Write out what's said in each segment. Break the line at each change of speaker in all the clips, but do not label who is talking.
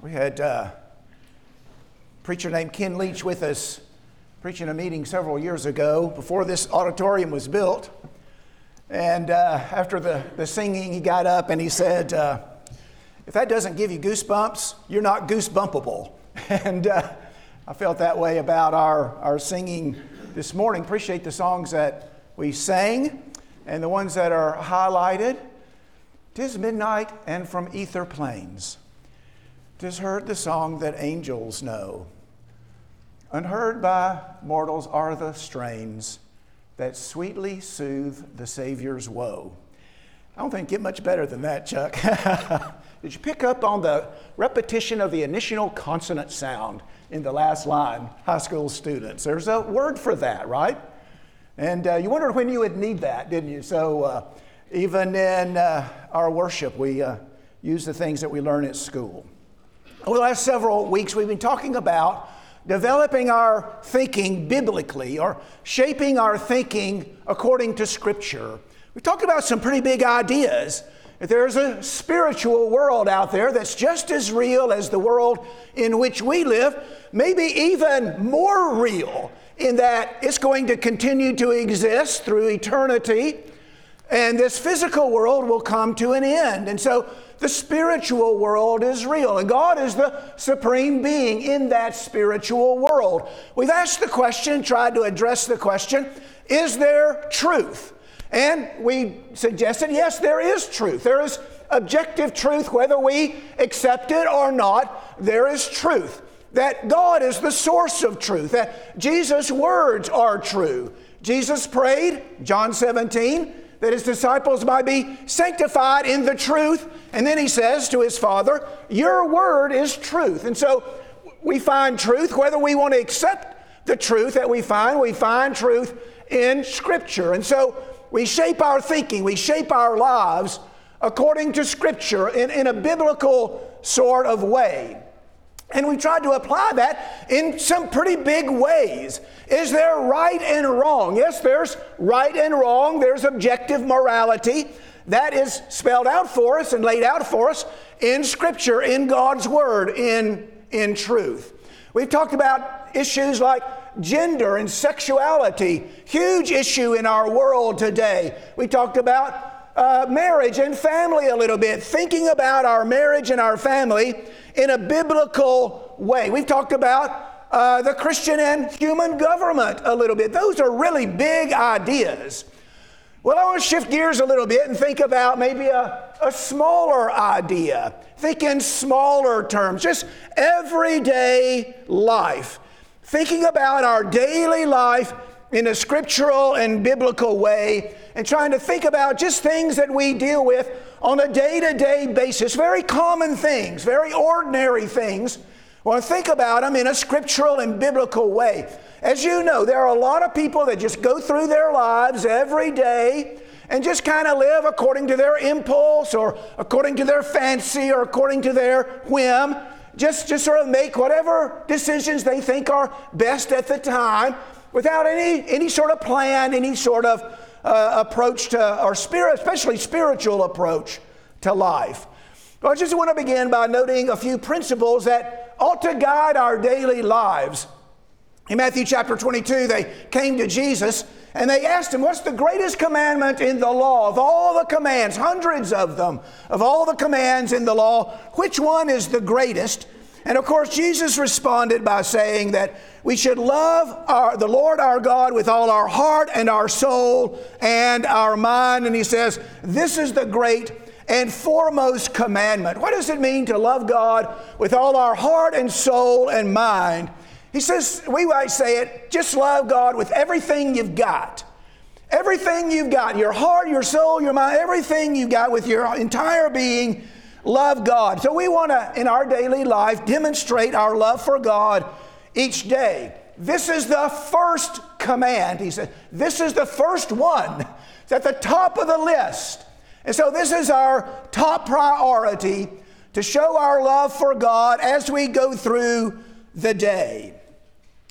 We had uh, a preacher named Ken Leach with us preaching a meeting several years ago before this auditorium was built. And uh, after the, the singing, he got up and he said, uh, If that doesn't give you goosebumps, you're not goosebumpable. And uh, I felt that way about our, our singing this morning. Appreciate the songs that we sang and the ones that are highlighted. Tis midnight and from ether plains. Tis heard the song that angels know. Unheard by mortals are the strains that sweetly soothe the Savior's woe. I don't think get much better than that, Chuck. Did you pick up on the repetition of the initial consonant sound in the last line, high school students? There's a word for that, right? And uh, you wondered when you would need that, didn't you? So, uh, even in uh, our worship, we uh, use the things that we learn at school. Over the last several weeks, we've been talking about developing our thinking biblically or shaping our thinking according to Scripture. We talked about some pretty big ideas. That there's a spiritual world out there that's just as real as the world in which we live, maybe even more real in that it's going to continue to exist through eternity and this physical world will come to an end. And so the spiritual world is real, and God is the supreme being in that spiritual world. We've asked the question, tried to address the question is there truth? And we suggested yes, there is truth. There is objective truth, whether we accept it or not, there is truth. That God is the source of truth, that Jesus' words are true. Jesus prayed, John 17, that his disciples might be sanctified in the truth. And then he says to his Father, Your word is truth. And so we find truth, whether we want to accept the truth that we find, we find truth in Scripture. And so we shape our thinking, we shape our lives according to Scripture in, in a biblical sort of way. And we tried to apply that in some pretty big ways. Is there right and wrong? Yes, there's right and wrong. There's objective morality. That is spelled out for us and laid out for us in Scripture, in God's Word, in, in truth. We've talked about issues like gender and sexuality, huge issue in our world today. We talked about uh, marriage and family a little bit, thinking about our marriage and our family in a biblical way. We've talked about uh, the Christian and human government a little bit. Those are really big ideas. Well, I want to shift gears a little bit and think about maybe a, a smaller idea. Think in smaller terms, just everyday life. Thinking about our daily life in a scriptural and biblical way and trying to think about just things that we deal with on a day to day basis, very common things, very ordinary things. Well, think about them in a scriptural and biblical way. As you know, there are a lot of people that just go through their lives every day and just kind of live according to their impulse or according to their fancy or according to their whim. Just, just sort of make whatever decisions they think are best at the time without any, any sort of plan, any sort of uh, approach to, or spirit, especially spiritual approach to life. Well, I just want to begin by noting a few principles that ought to guide our daily lives. In Matthew chapter 22, they came to Jesus and they asked him, What's the greatest commandment in the law? Of all the commands, hundreds of them, of all the commands in the law, which one is the greatest? And of course, Jesus responded by saying that we should love our, the Lord our God with all our heart and our soul and our mind. And he says, This is the great and foremost commandment. What does it mean to love God with all our heart and soul and mind? He says, we might say it, just love God with everything you've got. Everything you've got, your heart, your soul, your mind, everything you've got with your entire being, love God. So we want to, in our daily life, demonstrate our love for God each day. This is the first command. He said, This is the first one. It's at the top of the list. And so, this is our top priority to show our love for God as we go through the day.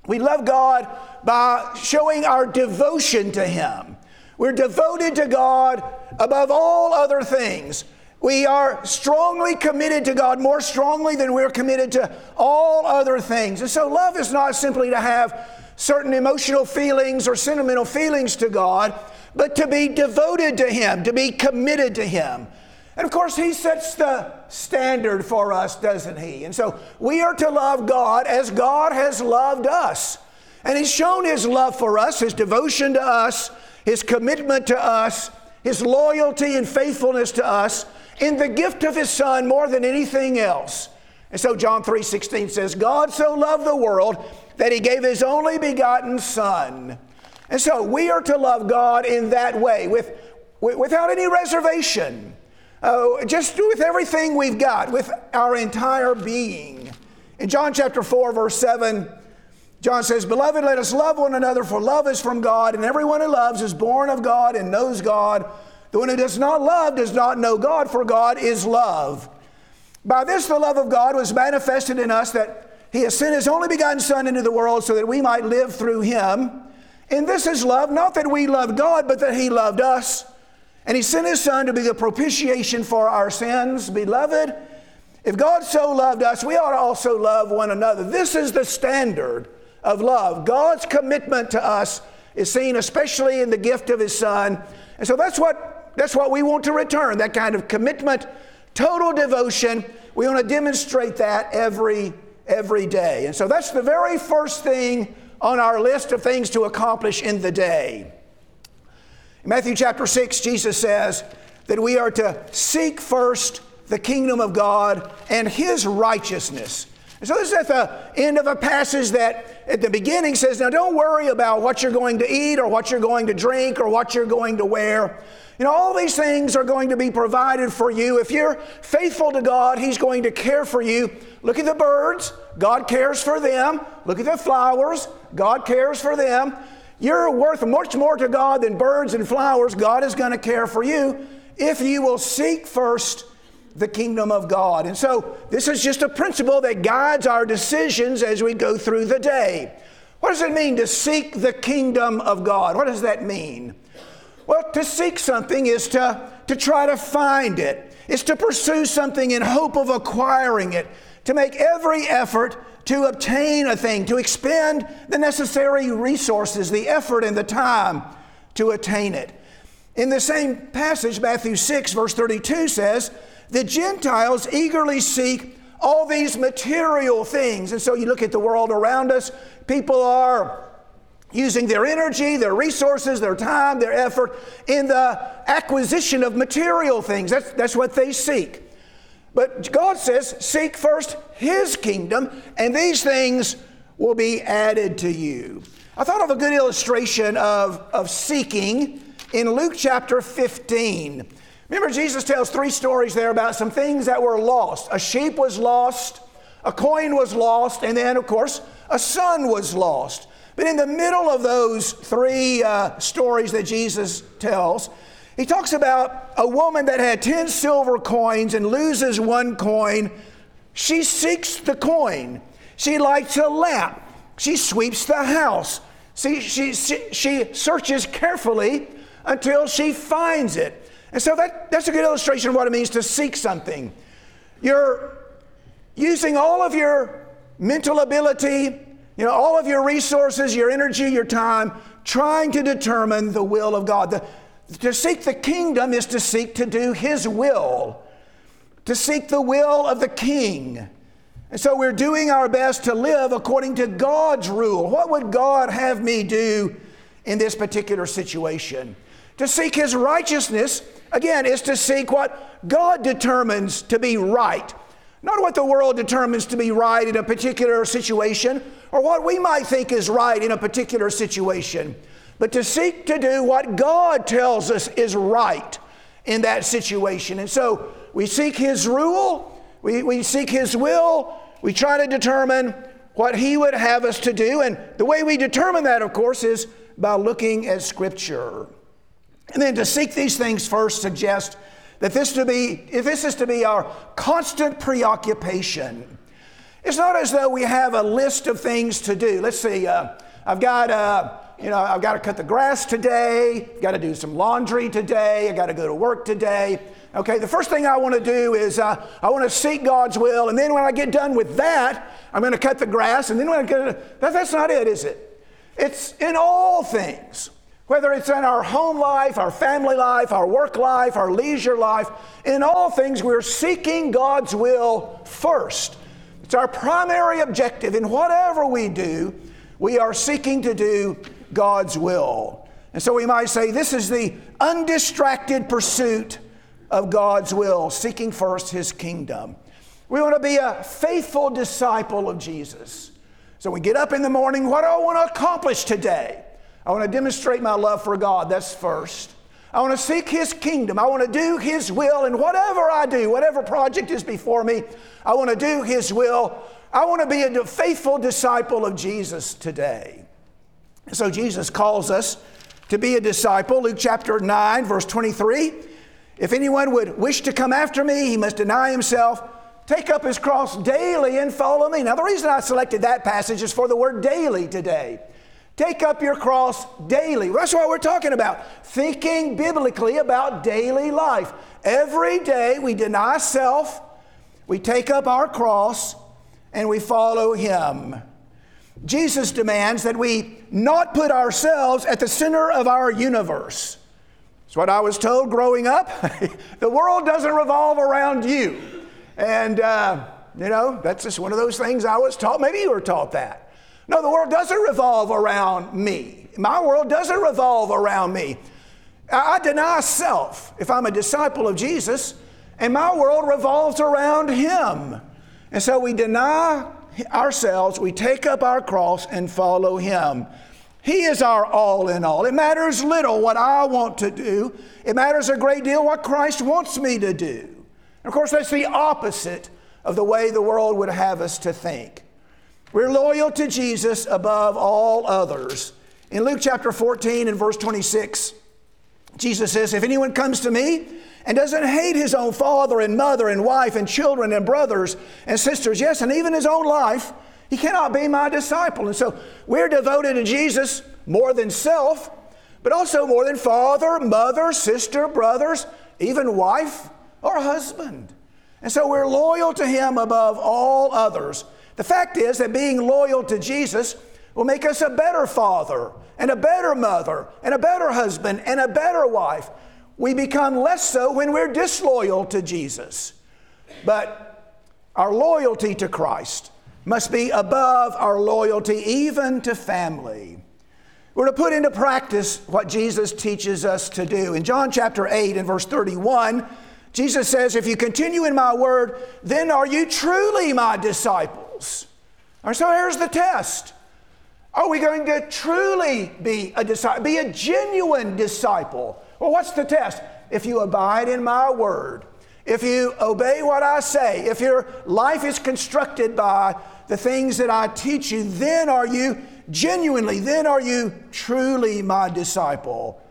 We love God by showing our devotion to Him. We're devoted to God above all other things. We are strongly committed to God, more strongly than we're committed to all other things. And so, love is not simply to have certain emotional feelings or sentimental feelings to God, but to be devoted to Him, to be committed to Him. And of course, He sets the standard for us, doesn't He? And so we are to love God as God has loved us. And He's shown His love for us, His devotion to us, His commitment to us, His loyalty and faithfulness to us in the gift of His Son more than anything else. And so John 3:16 says, God so loved the world that he gave his only begotten son. And so we are to love God in that way, with, without any reservation, uh, just with everything we've got, with our entire being. In John chapter 4, verse 7, John says, Beloved, let us love one another, for love is from God, and everyone who loves is born of God and knows God. The one who does not love does not know God, for God is love. By this, the love of God was manifested in us that he has sent His only begotten Son into the world so that we might live through Him. And this is love, not that we loved God, but that He loved us. And He sent His Son to be the propitiation for our sins. Beloved, if God so loved us, we ought to also love one another. This is the standard of love. God's commitment to us is seen especially in the gift of His Son. And so that's what, that's what we want to return that kind of commitment, total devotion. We want to demonstrate that every every day. And so that's the very first thing on our list of things to accomplish in the day. In Matthew chapter 6, Jesus says that we are to seek first the kingdom of God and his righteousness. And so this is at the end of a passage that at the beginning says, Now don't worry about what you're going to eat or what you're going to drink or what you're going to wear. You know, all these things are going to be provided for you. If you're faithful to God, He's going to care for you. Look at the birds, God cares for them. Look at the flowers, God cares for them. You're worth much more to God than birds and flowers. God is going to care for you if you will seek first the kingdom of God. And so, this is just a principle that guides our decisions as we go through the day. What does it mean to seek the kingdom of God? What does that mean? Well, to seek something is to, to try to find it, it's to pursue something in hope of acquiring it, to make every effort to obtain a thing, to expend the necessary resources, the effort, and the time to attain it. In the same passage, Matthew 6, verse 32 says, The Gentiles eagerly seek all these material things. And so you look at the world around us, people are using their energy, their resources, their time, their effort in the acquisition of material things. That's, that's what they seek. But God says, seek first His kingdom, and these things will be added to you. I thought of a good illustration of, of seeking in Luke chapter 15. Remember, Jesus tells three stories there about some things that were lost. A sheep was lost, a coin was lost, and then, of course, a son was lost. But in the middle of those three uh, stories that Jesus tells, he talks about a woman that had 10 silver coins and loses one coin. She seeks the coin. She lights a lamp. She sweeps the house. See, she, she, she searches carefully until she finds it. And so that, that's a good illustration of what it means to seek something. You're using all of your mental ability, you know, all of your resources, your energy, your time, trying to determine the will of God. The, to seek the kingdom is to seek to do His will, to seek the will of the King. And so we're doing our best to live according to God's rule. What would God have me do in this particular situation? To seek His righteousness, again, is to seek what God determines to be right not what the world determines to be right in a particular situation or what we might think is right in a particular situation, but to seek to do what God tells us is right in that situation. And so we seek His rule, we, we seek His will, we try to determine what He would have us to do. And the way we determine that, of course, is by looking at Scripture. And then to seek these things first suggests that this to be, if this is to be our constant preoccupation, it's not as though we have a list of things to do. Let's see, uh, I've got, uh, you know, I've got to cut the grass today, I've got to do some laundry today, I've got to go to work today, Okay, the first thing I want to do is uh, I want to seek God's will, and then when I get done with that, I'm going to cut the grass, and then when I get that, that's not it, is it? It's in all things, whether it's in our home life, our family life, our work life, our leisure life, in all things we're seeking God's will first. It's our primary objective in whatever we do, we are seeking to do God's will. And so we might say this is the undistracted pursuit of God's will, seeking first His kingdom. We want to be a faithful disciple of Jesus. So we get up in the morning, what do I want to accomplish today? I want to demonstrate my love for God, that's first. I want to seek His kingdom. I want to do His will, and whatever I do, whatever project is before me, I want to do His will. I want to be a faithful disciple of Jesus today. So Jesus calls us to be a disciple. Luke chapter 9, verse 23. If anyone would wish to come after me, he must deny himself, take up his cross daily, and follow me. Now, the reason I selected that passage is for the word daily today. Take up your cross daily. That's what we're talking about. Thinking biblically about daily life. Every day we deny self, we take up our cross, and we follow him. Jesus demands that we not put ourselves at the center of our universe. It's what I was told growing up. the world doesn't revolve around you. And, uh, you know, that's just one of those things I was taught. Maybe you were taught that. No, the world doesn't revolve around me. My world doesn't revolve around me. I, deny self if I'm a disciple of Jesus, and my world revolves around Him. And so we deny ourselves, we take up our cross and follow Him. He is our all in all. It matters little what I want to do, it matters a great deal what Christ wants me to do. And of course, that's the opposite of the way the world would have us to think. We're loyal to Jesus above all others. In Luke chapter 14 and verse 26, Jesus says, If anyone comes to me and doesn't hate his own father and mother and wife and children and brothers and sisters, yes, and even his own life, he cannot be my disciple. And so we're devoted to Jesus more than self, but also more than father, mother, sister, brothers, even wife or husband. And so we're loyal to him above all others. The fact is that being loyal to Jesus will make us a better father and a better mother and a better husband and a better wife. We become less so when we're disloyal to Jesus. But our loyalty to Christ must be above our loyalty even to family. We're to put into practice what Jesus teaches us to do. In John chapter 8 and verse 31, Jesus says, If you continue in my word, then are you truly my disciples. And so here's the test Are we going to truly be a disciple, be a genuine disciple? Well, what's the test? If you abide in my word, if you obey what I say, if your life is constructed by the things that I teach you, then are you genuinely, then are you truly my disciple.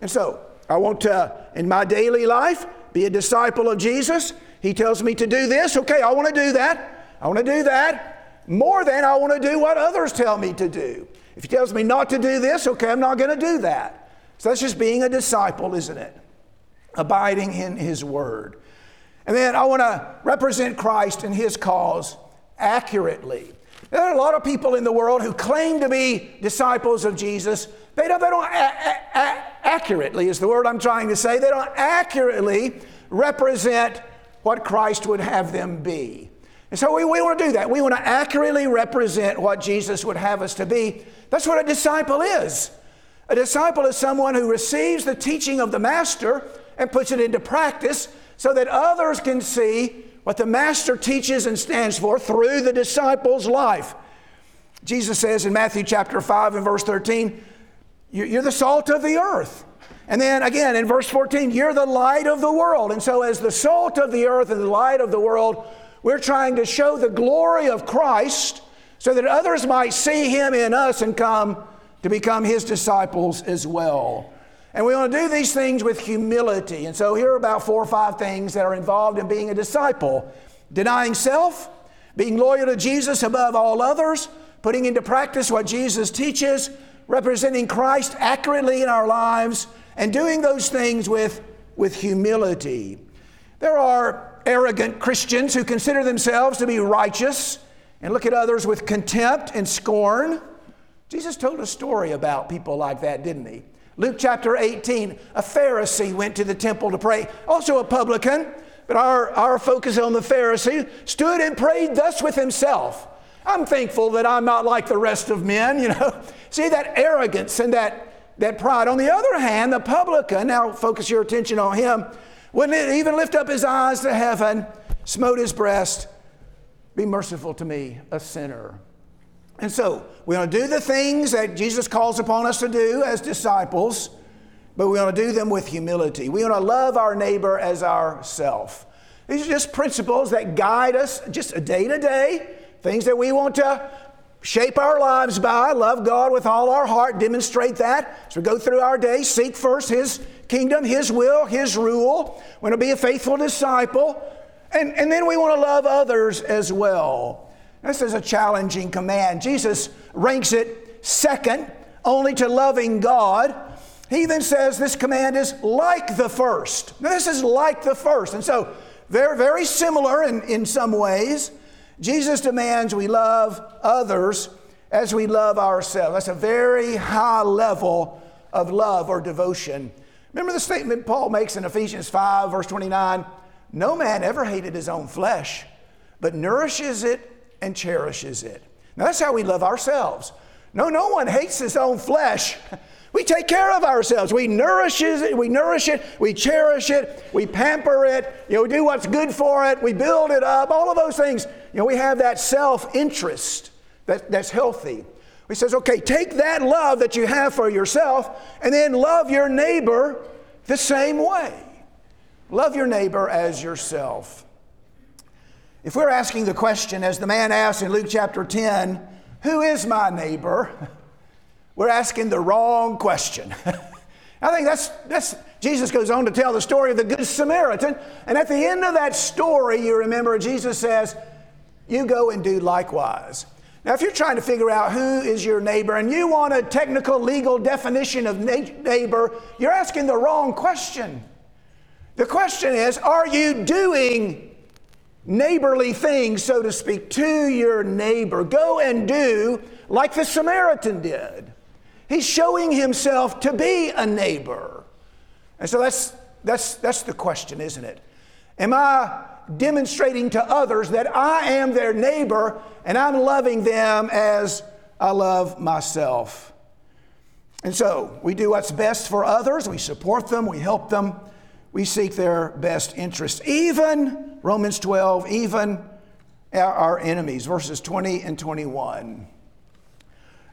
And so, I want to, in my daily life, be a disciple of Jesus. He tells me to do this. Okay, I want to do that. I want to do that. More than I want to do what others tell me to do. If he tells me not to do this, okay, I'm not going to do that. So that's just being a disciple, isn't it? Abiding in his word. And then I want to represent Christ and his cause accurately. There are a lot of people in the world who claim to be disciples of Jesus. They don't, they don't a- a- accurately, is the word I'm trying to say, they don't accurately represent what Christ would have them be. And so we, we want to do that. We want to accurately represent what Jesus would have us to be. That's what a disciple is. A disciple is someone who receives the teaching of the Master and puts it into practice so that others can see what the Master teaches and stands for through the disciples' life. Jesus says in Matthew chapter 5 and verse 13, You're the salt of the earth. And then again in verse 14, You're the light of the world. And so, as the salt of the earth and the light of the world, we're trying to show the glory of Christ so that others might see Him in us and come to become His disciples as well. And we want to do these things with humility. And so here are about four or five things that are involved in being a disciple denying self, being loyal to Jesus above all others, putting into practice what Jesus teaches, representing Christ accurately in our lives, and doing those things with, with humility. There are arrogant Christians who consider themselves to be righteous and look at others with contempt and scorn. Jesus told a story about people like that, didn't he? Luke chapter 18, a Pharisee went to the temple to pray, also a publican, but our, our focus on the Pharisee stood and prayed thus with himself. I'm thankful that I'm not like the rest of men, you know. See that arrogance and that, that pride. On the other hand, the publican, now focus your attention on him, wouldn't it even lift up his eyes to heaven, smote his breast, be merciful to me, a sinner. And so, we want to do the things that Jesus calls upon us to do as disciples, but we want to do them with humility. We want to love our neighbor as ourself. These are just principles that guide us just day to day, things that we want to shape our lives by. Love God with all our heart, demonstrate that as we go through our day. Seek first His kingdom, His will, His rule. We want to be a faithful disciple. And, and then we want to love others as well. This is a challenging command. Jesus ranks it second only to loving God. He even says this command is like the first. Now, this is like the first. And so they're very similar in, in some ways. Jesus demands we love others as we love ourselves. That's a very high level of love or devotion. Remember the statement Paul makes in Ephesians 5, verse 29 No man ever hated his own flesh, but nourishes it and cherishes it. Now, that's how we love ourselves. No, no one hates his own flesh. We take care of ourselves. We nourish it, we nourish it, we cherish it, we pamper it, you know, we do what's good for it, we build it up, all of those things. You know, we have that self-interest that, that's healthy. He says, okay, take that love that you have for yourself and then love your neighbor the same way. Love your neighbor as yourself. If we're asking the question, as the man asked in Luke chapter 10, who is my neighbor? We're asking the wrong question. I think that's, that's, Jesus goes on to tell the story of the Good Samaritan. And at the end of that story, you remember Jesus says, You go and do likewise. Now, if you're trying to figure out who is your neighbor and you want a technical legal definition of neighbor, you're asking the wrong question. The question is, are you doing neighborly things, so to speak, to your neighbor. Go and do like the Samaritan did. He's showing himself to be a neighbor. And so that's, that's, that's the question, isn't it? Am I demonstrating to others that I am their neighbor and I'm loving them as I love myself? And so we do what's best for others, we support them, we help them, we seek their best interests. Even Romans 12, even our enemies, verses 20 and 21.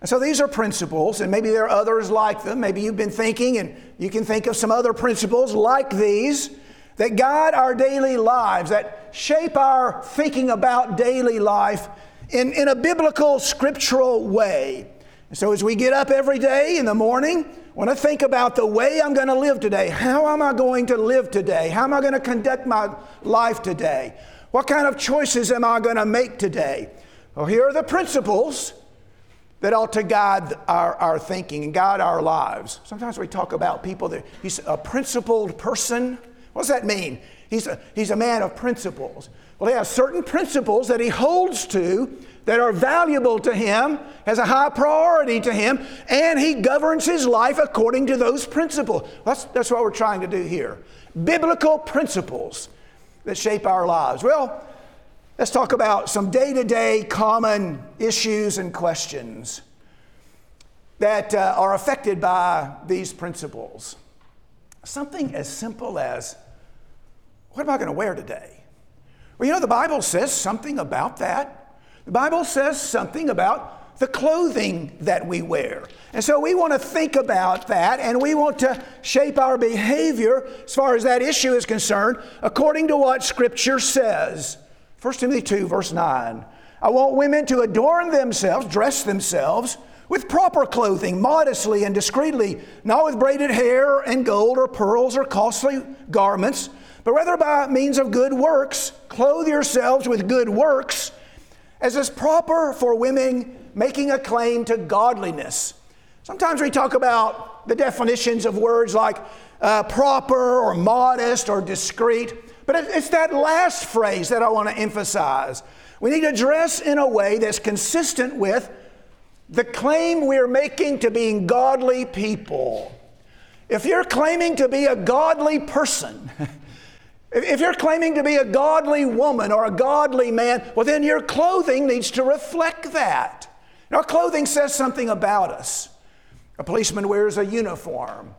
And so these are principles, and maybe there are others like them. Maybe you've been thinking, and you can think of some other principles like these that guide our daily lives, that shape our thinking about daily life in, in a biblical, scriptural way. And so as we get up every day in the morning, want to think about the way I'm going to live today. How am I going to live today? How am I going to conduct my life today? What kind of choices am I going to make today? Well, here are the principles that ought to guide our, our thinking and guide our lives. Sometimes we talk about people that he's a principled person. What does that mean? He's a, he's a man of principles. Well, he has certain principles that he holds to that are valuable to him, has a high priority to him, and he governs his life according to those principles. That's, that's what we're trying to do here. Biblical principles that shape our lives. Well, let's talk about some day to day common issues and questions that uh, are affected by these principles. Something as simple as what am I going to wear today? Well, you know, the Bible says something about that. The Bible says something about the clothing that we wear. And so we want to think about that and we want to shape our behavior as far as that issue is concerned according to what Scripture says. 1 Timothy 2, verse 9. I want women to adorn themselves, dress themselves with proper clothing, modestly and discreetly, not with braided hair and gold or pearls or costly garments, but rather by means of good works. Clothe yourselves with good works as is proper for women making a claim to godliness. Sometimes we talk about the definitions of words like uh, proper or modest or discreet. But it's that last phrase that I want to emphasize. We need to dress in a way that's consistent with the claim we're making to being godly people. If you're claiming to be a godly person, if you're claiming to be a godly woman or a godly man, well, then your clothing needs to reflect that. Our clothing says something about us. A policeman wears a uniform.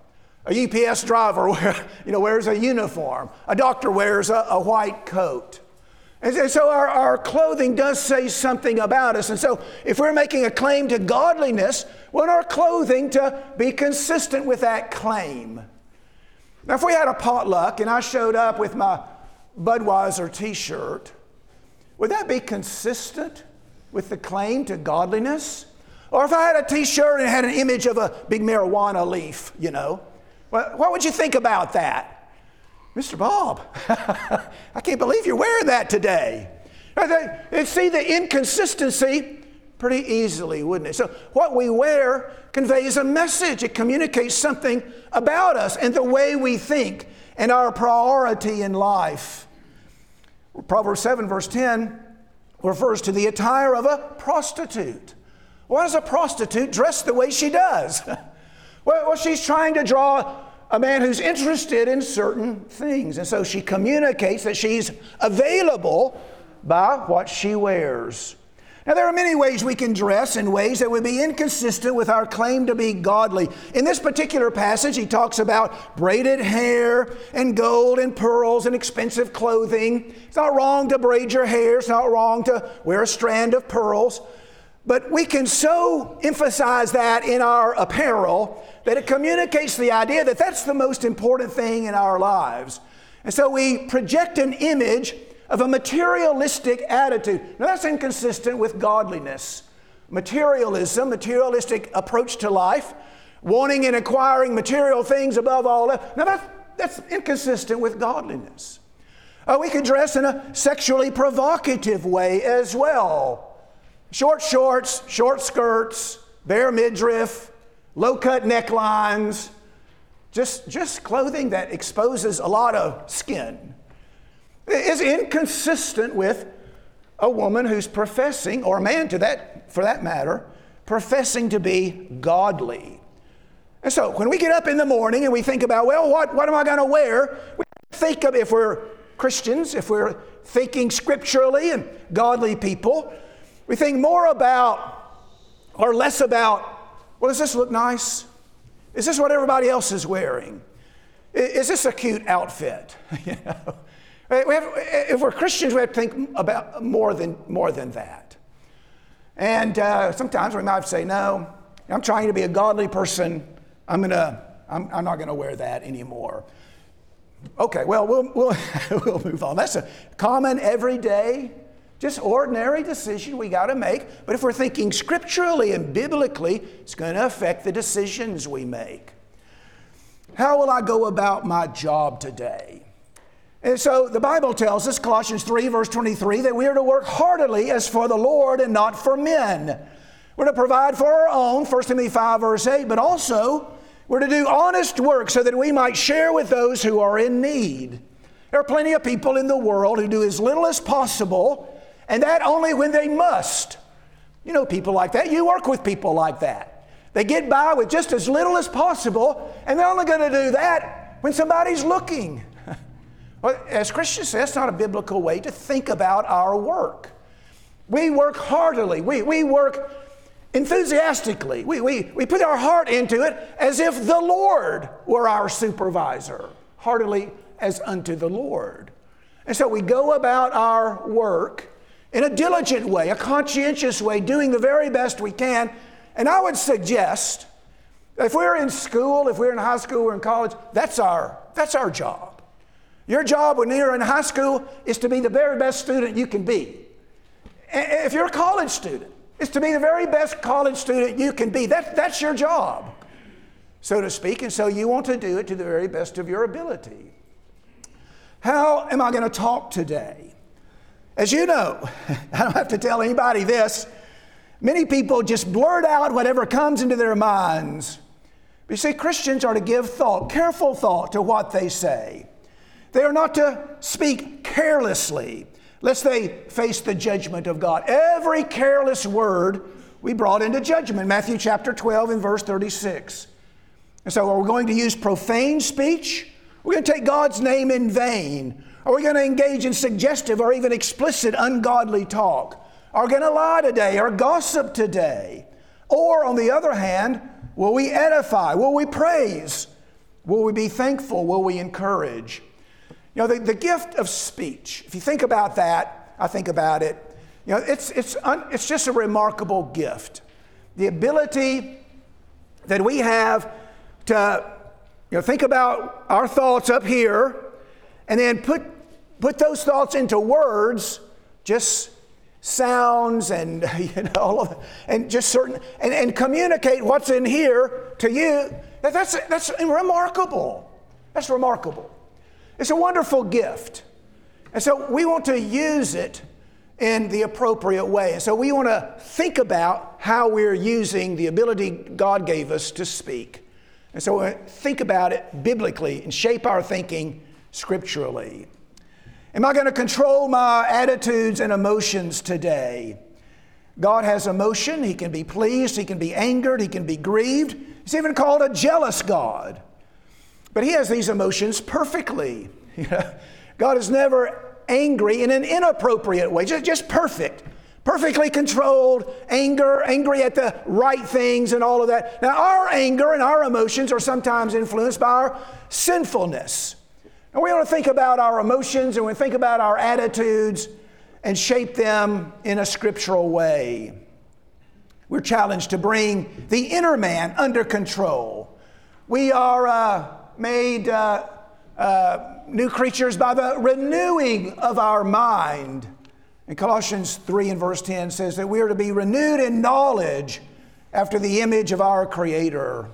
A UPS driver wear, you know, wears a uniform. A doctor wears a, a white coat. And so our, our clothing does say something about us. And so if we're making a claim to godliness, we want our clothing to be consistent with that claim. Now, if we had a potluck and I showed up with my Budweiser t shirt, would that be consistent with the claim to godliness? Or if I had a t shirt and had an image of a big marijuana leaf, you know, what would you think about that? Mr. Bob, I can't believe you're wearing that today. See the inconsistency pretty easily, wouldn't it? So, what we wear conveys a message, it communicates something about us and the way we think and our priority in life. Proverbs 7, verse 10 refers to the attire of a prostitute. Why does a prostitute dress the way she does? well, she's trying to draw a man who's interested in certain things. And so she communicates that she's available by what she wears. Now, there are many ways we can dress in ways that would be inconsistent with our claim to be godly. In this particular passage, he talks about braided hair and gold and pearls and expensive clothing. It's not wrong to braid your hair, it's not wrong to wear a strand of pearls. But we can so emphasize that in our apparel that it communicates the idea that that's the most important thing in our lives. And so we project an image of a materialistic attitude. Now, that's inconsistent with godliness. Materialism, materialistic approach to life, wanting and acquiring material things above all else. Now, that's, that's inconsistent with godliness. Uh, we can dress in a sexually provocative way as well. Short shorts, short skirts, bare midriff, low cut necklines, just, just clothing that exposes a lot of skin is inconsistent with a woman who's professing, or a man to that, for that matter, professing to be godly. And so when we get up in the morning and we think about, well, what, what am I going to wear? We think of, if we're Christians, if we're thinking scripturally and godly people, we think more about or less about, well, does this look nice? Is this what everybody else is wearing? Is this a cute outfit? you know? Have, if we're Christians, we have to think about more than, more than that. And uh, sometimes we might say, no, I'm trying to be a godly person. I'm, gonna, I'm, I'm not going to wear that anymore. Okay, well, we'll, we'll, we'll move on. That's a common, everyday just ordinary decision we got to make. But if we're thinking scripturally and biblically, it's going to affect the decisions we make. How will I go about my job today? And so the Bible tells us, Colossians 3, verse 23, that we are to work heartily as for the Lord and not for men. We're to provide for our own, 1 Timothy 5, verse 8, but also we're to do honest work so that we might share with those who are in need. There are plenty of people in the world who do as little as possible and that only when they must. You know people like that. You work with people like that. They get by with just as little as possible, and they're only going to do that when somebody's looking. well, as Christians, say, that's not a biblical way to think about our work. We work heartily, we, we work enthusiastically. We, we, we put our heart into it as if the Lord were our supervisor, heartily as unto the Lord. And so we go about our work in a diligent way, a conscientious way, doing the very best we can. And I would suggest if we're in school, if we're in high school or in college, that's our, that's our job. Your job when you're in high school is to be the very best student you can be. If you're a college student, it's to be the very best college student you can be. That, that's your job, so to speak. And so you want to do it to the very best of your ability. How am I going to talk today? As you know, I don't have to tell anybody this, many people just blurt out whatever comes into their minds. But you see, Christians are to give thought, careful thought to what they say. They are not to speak carelessly, lest they face the judgment of God. Every careless word we brought into judgment. Matthew chapter 12 and verse 36. And so, are we going to use profane speech? We're going to take God's name in vain. Are we going to engage in suggestive or even explicit ungodly talk? Are we going to lie today or gossip today? Or, on the other hand, will we edify? Will we praise? Will we be thankful? Will we encourage? You know, the, the gift of speech, if you think about that, I think about it, you know, it's, it's, un, it's just a remarkable gift. The ability that we have to you know, think about our thoughts up here and then put, put those thoughts into words, just sounds and you know, all of, and just certain, and, and communicate what's in here to you. That's, that's remarkable. That's remarkable. It's a wonderful gift. And so we want to use it in the appropriate way. And so we want to think about how we're using the ability God gave us to speak. And so think about it biblically and shape our thinking scripturally. Am I going to control my attitudes and emotions today? God has emotion. He can be pleased, He can be angered, He can be grieved. He's even called a jealous God. But he has these emotions perfectly. God is never angry in an inappropriate way, just, just perfect. Perfectly controlled, anger, angry at the right things, and all of that. Now, our anger and our emotions are sometimes influenced by our sinfulness. And we want to think about our emotions and we think about our attitudes and shape them in a scriptural way. We're challenged to bring the inner man under control. We are uh, made uh, uh, new creatures by the renewing of our mind. And Colossians 3 and verse 10 says that we are to be renewed in knowledge after the image of our Creator.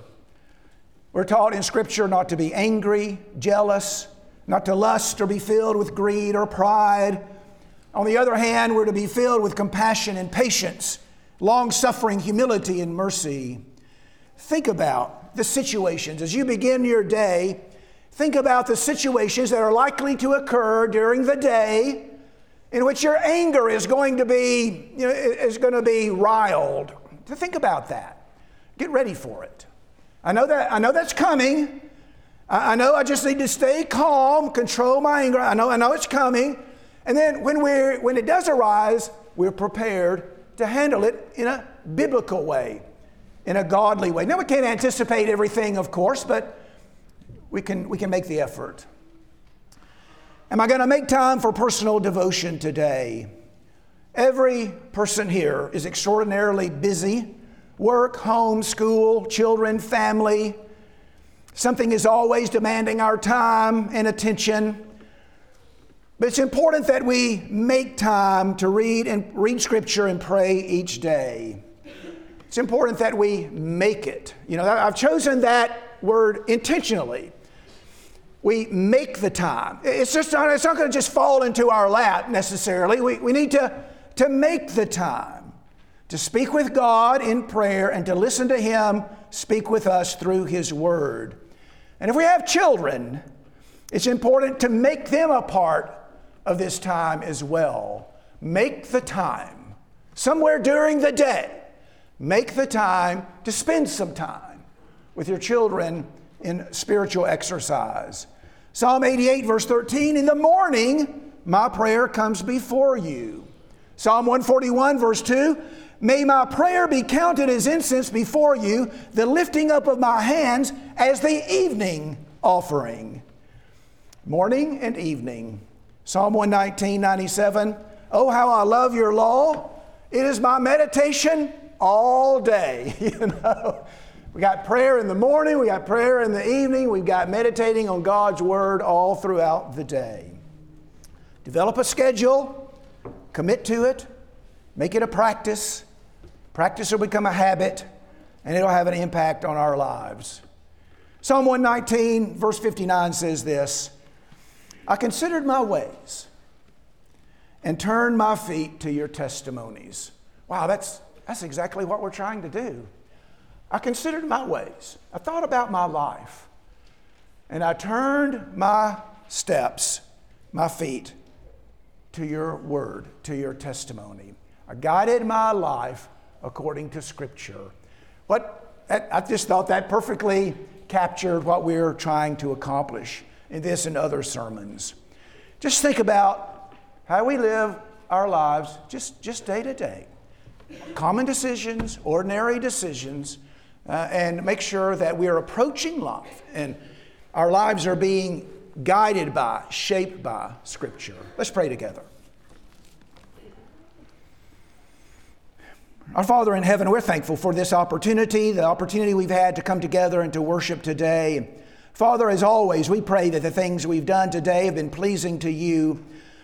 We're taught in Scripture not to be angry, jealous, not to lust or be filled with greed or pride. On the other hand, we're to be filled with compassion and patience, long suffering, humility, and mercy. Think about the situations. As you begin your day, think about the situations that are likely to occur during the day in which your anger is going to be, you know, is going to be riled. To think about that. Get ready for it. I know that I know that's coming. I, know I just need to stay calm, control my anger. I know I know it's coming. And then when we're, when it does arise, we're prepared to handle it in a biblical way in a godly way. Now, we can't anticipate everything, of course, but we can, we can make the effort. Am I going to make time for personal devotion today? Every person here is extraordinarily busy work, home, school, children, family. Something is always demanding our time and attention. But it's important that we make time to read and read scripture and pray each day. It's important that we make it. You know, I've chosen that word intentionally. We make the time. It's just not, it's not going to just fall into our lap necessarily. We, we need to, to make the time to speak with God in prayer and to listen to Him speak with us through His Word. And if we have children, it's important to make them a part of this time as well. Make the time somewhere during the day Make the time to spend some time with your children in spiritual exercise. Psalm 88, verse 13 In the morning, my prayer comes before you. Psalm 141, verse 2 May my prayer be counted as incense before you, the lifting up of my hands as the evening offering. Morning and evening. Psalm 119, 97. Oh, how I love your law. It is my meditation all day, you know. We got prayer in the morning, we got prayer in the evening, we've got meditating on God's Word all throughout the day. Develop a schedule, commit to it, make it a practice. Practice will become a habit, and it'll have an impact on our lives. Psalm 119, verse 59 says this I considered my ways and turned my feet to your testimonies. Wow, that's that's exactly what we're trying to do. I considered my ways, I thought about my life, and I turned my steps, my feet to your word, to your testimony. I guided my life according to Scripture. What I just thought that perfectly captured what we're trying to accomplish in this and other sermons. Just think about how we live our lives just, just day to day. Common decisions, ordinary decisions, uh, and make sure that we are approaching life and our lives are being guided by, shaped by Scripture. Let's pray together. Our Father in heaven, we're thankful for this opportunity, the opportunity we've had to come together and to worship today. Father, as always, we pray that the things we've done today have been pleasing to you.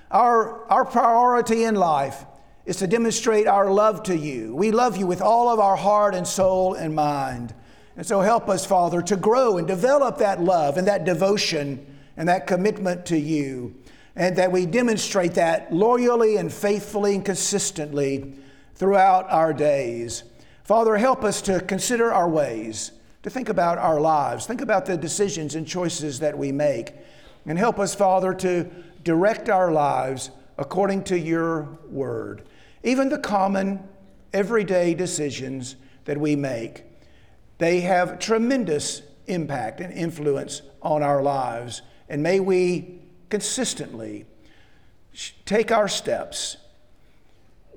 Our, our priority in life is to demonstrate our love to you. We love you with all of our heart and soul and mind. And so help us, Father, to grow and develop that love and that devotion and that commitment to you, and that we demonstrate that loyally and faithfully and consistently throughout our days. Father, help us to consider our ways, to think about our lives, think about the decisions and choices that we make, and help us, Father, to direct our lives according to your word. Even the common, everyday decisions that we make, they have tremendous impact and influence on our lives. And may we consistently take our steps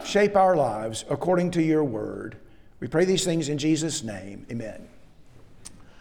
shape our lives according to your word. We pray these things in Jesus' name. Amen.